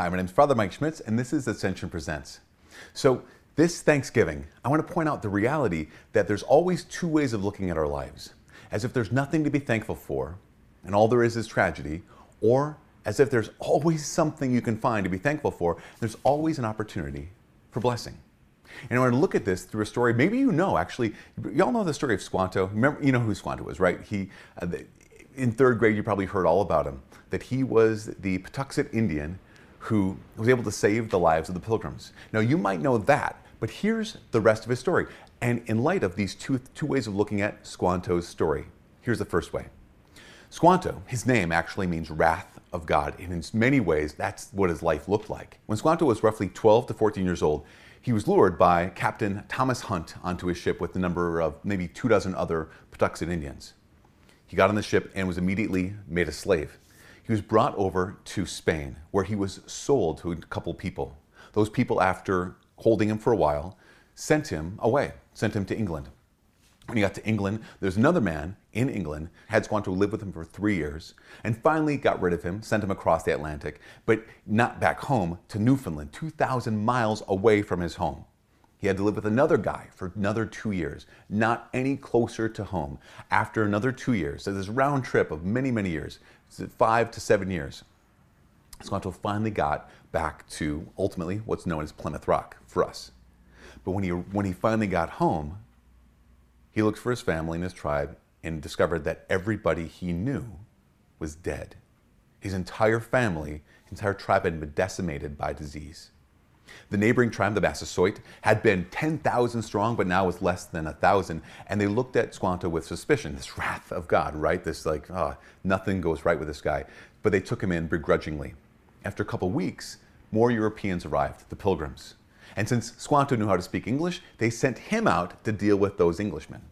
Hi, my name is Father Mike Schmitz, and this is Ascension Presents. So, this Thanksgiving, I want to point out the reality that there's always two ways of looking at our lives as if there's nothing to be thankful for, and all there is is tragedy, or as if there's always something you can find to be thankful for, there's always an opportunity for blessing. And I want to look at this through a story. Maybe you know, actually, y'all know the story of Squanto. Remember, you know who Squanto was, right? He, uh, in third grade, you probably heard all about him. That he was the Patuxet Indian who was able to save the lives of the pilgrims. Now, you might know that, but here's the rest of his story. And in light of these two, two ways of looking at Squanto's story, here's the first way. Squanto, his name actually means wrath of God, and in many ways, that's what his life looked like. When Squanto was roughly 12 to 14 years old, he was lured by Captain Thomas Hunt onto his ship with a number of maybe two dozen other Patuxet Indians. He got on the ship and was immediately made a slave. He was brought over to Spain, where he was sold to a couple people. Those people, after holding him for a while, sent him away, sent him to England. When he got to England, there's another man in England, had Squanto live with him for three years, and finally got rid of him, sent him across the Atlantic, but not back home to Newfoundland, 2,000 miles away from his home. He had to live with another guy for another two years, not any closer to home. After another two years, so this round trip of many, many years, five to seven years, Squanto finally got back to ultimately what's known as Plymouth Rock for us. But when he, when he finally got home, he looked for his family and his tribe and discovered that everybody he knew was dead. His entire family, his entire tribe had been decimated by disease. The neighboring tribe, the Massasoit, had been 10,000 strong, but now was less than 1,000. And they looked at Squanto with suspicion, this wrath of God, right? This, like, oh, nothing goes right with this guy. But they took him in begrudgingly. After a couple weeks, more Europeans arrived, the pilgrims. And since Squanto knew how to speak English, they sent him out to deal with those Englishmen.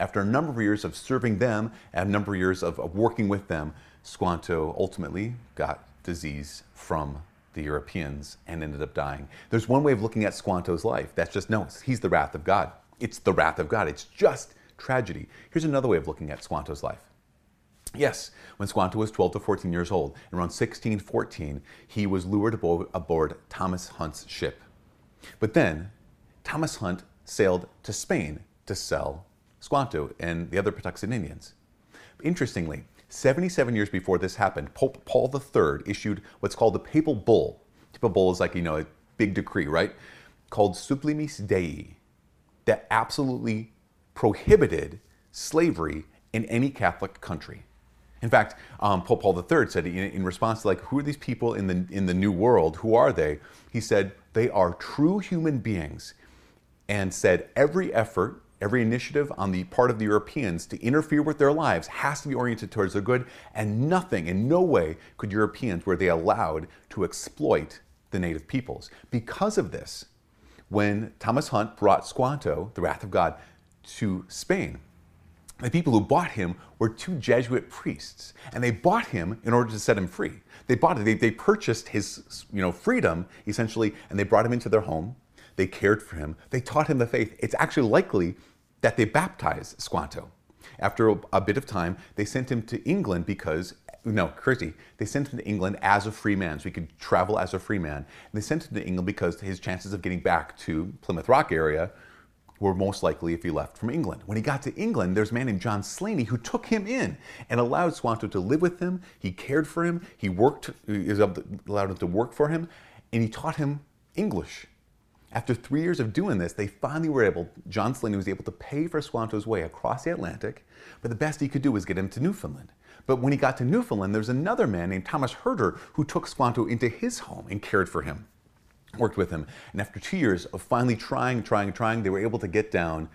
After a number of years of serving them and a number of years of, of working with them, Squanto ultimately got disease from the Europeans and ended up dying. There's one way of looking at Squanto's life. That's just no, he's the wrath of God. It's the wrath of God. It's just tragedy. Here's another way of looking at Squanto's life. Yes, when Squanto was 12 to 14 years old, around 1614, he was lured aboard Thomas Hunt's ship. But then, Thomas Hunt sailed to Spain to sell Squanto and the other Patuxet Indians. Interestingly, 77 years before this happened, Pope Paul III issued what's called the Papal Bull. Papal Bull is like, you know, a big decree, right? Called Sublimis Dei, that absolutely prohibited slavery in any Catholic country. In fact, um, Pope Paul III said in, in, response to like, who are these people in the in the New World? Who are they? He said they are true human beings, and said every effort every initiative on the part of the Europeans to interfere with their lives has to be oriented towards their good, and nothing, in no way, could Europeans were they allowed to exploit the native peoples. Because of this, when Thomas Hunt brought Squanto, the wrath of God, to Spain, the people who bought him were two Jesuit priests, and they bought him in order to set him free. They bought it, they, they purchased his you know, freedom, essentially, and they brought him into their home. They cared for him. They taught him the faith. It's actually likely that they baptized Squanto. After a, bit of time, they sent him to England because no, crazy. They sent him to England as a free man, so he could travel as a free man. And they sent him to England because his chances of getting back to Plymouth Rock area were most likely if he left from England. When he got to England, there's a man named John Slaney who took him in and allowed Squanto to live with him. He cared for him. He worked, he allowed him to work for him, and he taught him English. After three years of doing this, they finally were able, John Slaney was able to pay for Squanto's way across the Atlantic, but the best he could do was get him to Newfoundland. But when he got to Newfoundland, there was another man named Thomas Herder who took Squanto into his home and cared for him, worked with him. And after two years of finally trying, trying, trying, they were able to get down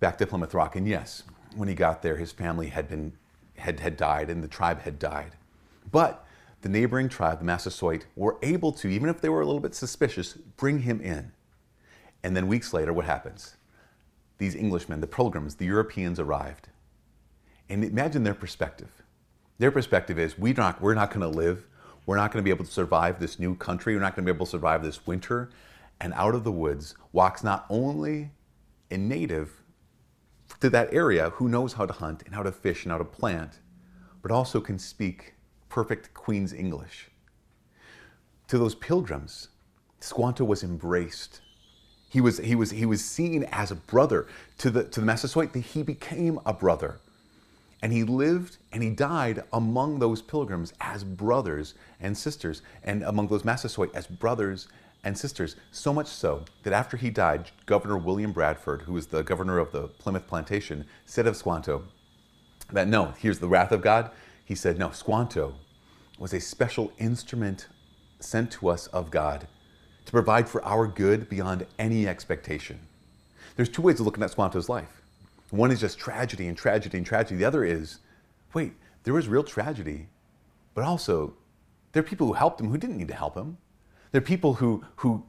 back to Plymouth Rock. And yes, when he got there, his family had been had, had died and the tribe had died. But the neighboring tribe, the Massasoit, were able to, even if they were a little bit suspicious, bring him in. And then weeks later, what happens? These Englishmen, the pilgrims, the Europeans arrived. And imagine their perspective. Their perspective is we not, we're not going to live, we're not going to be able to survive this new country, we're not going to be able to survive this winter. And out of the woods walks not only a native to that area who knows how to hunt and how to fish and how to plant, but also can speak perfect Queen's English to those pilgrims, Squanto was embraced. He was, he was, he was seen as a brother to the, to the Massasoit. That he became a brother. And he lived and he died among those pilgrims as brothers and sisters, and among those Massasoit as brothers and sisters. So much so that after he died, Governor William Bradford, who was the governor of the Plymouth Plantation, said of Squanto that no, here's the wrath of God. He said, no, Squanto was a special instrument sent to us of God to provide for our good beyond any expectation. There's two ways of looking at Squanto's life. One is just tragedy and tragedy and tragedy. The other is, wait, there was real tragedy, but also there are people who helped him who didn't need to help him. There are people who, who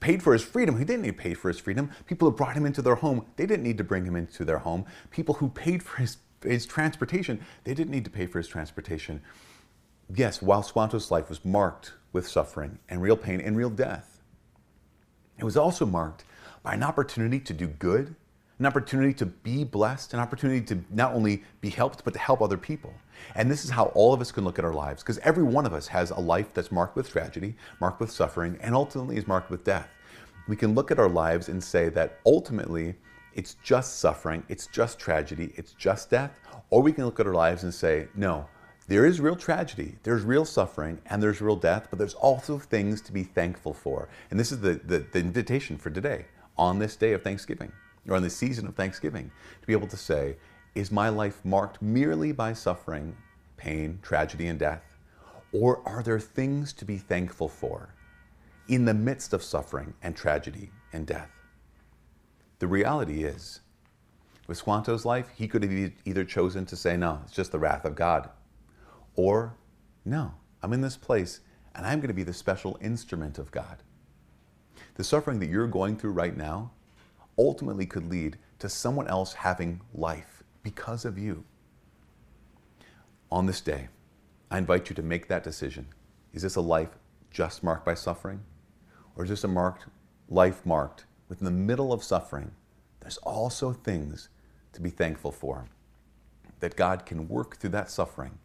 paid for his freedom who didn't need to pay for his freedom. People who brought him into their home, they didn't need to bring him into their home. People who paid for his, his transportation, they didn't need to pay for his transportation. Yes, while Squanto's life was marked with suffering and real pain and real death, it was also marked by an opportunity to do good, an opportunity to be blessed, an opportunity to not only be helped, but to help other people. And this is how all of us can look at our lives, because every one of us has a life that's marked with tragedy, marked with suffering, and ultimately is marked with death. We can look at our lives and say that ultimately it's just suffering, it's just tragedy, it's just death, or we can look at our lives and say, no, there is real tragedy, there's real suffering, and there's real death, but there's also things to be thankful for. And this is the, the, the invitation for today, on this day of Thanksgiving, or on this season of Thanksgiving, to be able to say, is my life marked merely by suffering, pain, tragedy, and death? Or are there things to be thankful for in the midst of suffering and tragedy and death? The reality is, with Squanto's life, he could have either chosen to say, no, it's just the wrath of God or, no, I'm in this place and I'm going to be the special instrument of God. The suffering that you're going through right now ultimately could lead to someone else having life because of you. On this day, I invite you to make that decision. Is this a life just marked by suffering? Or is this a marked life marked within the middle of suffering? There's also things to be thankful for. That God can work through that suffering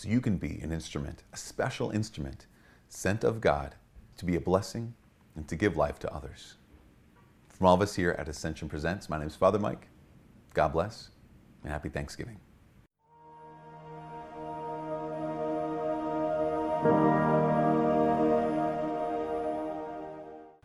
so you can be an instrument, a special instrument sent of God to be a blessing and to give life to others. From all of us here at Ascension Presents, my name is Father Mike. God bless and happy Thanksgiving.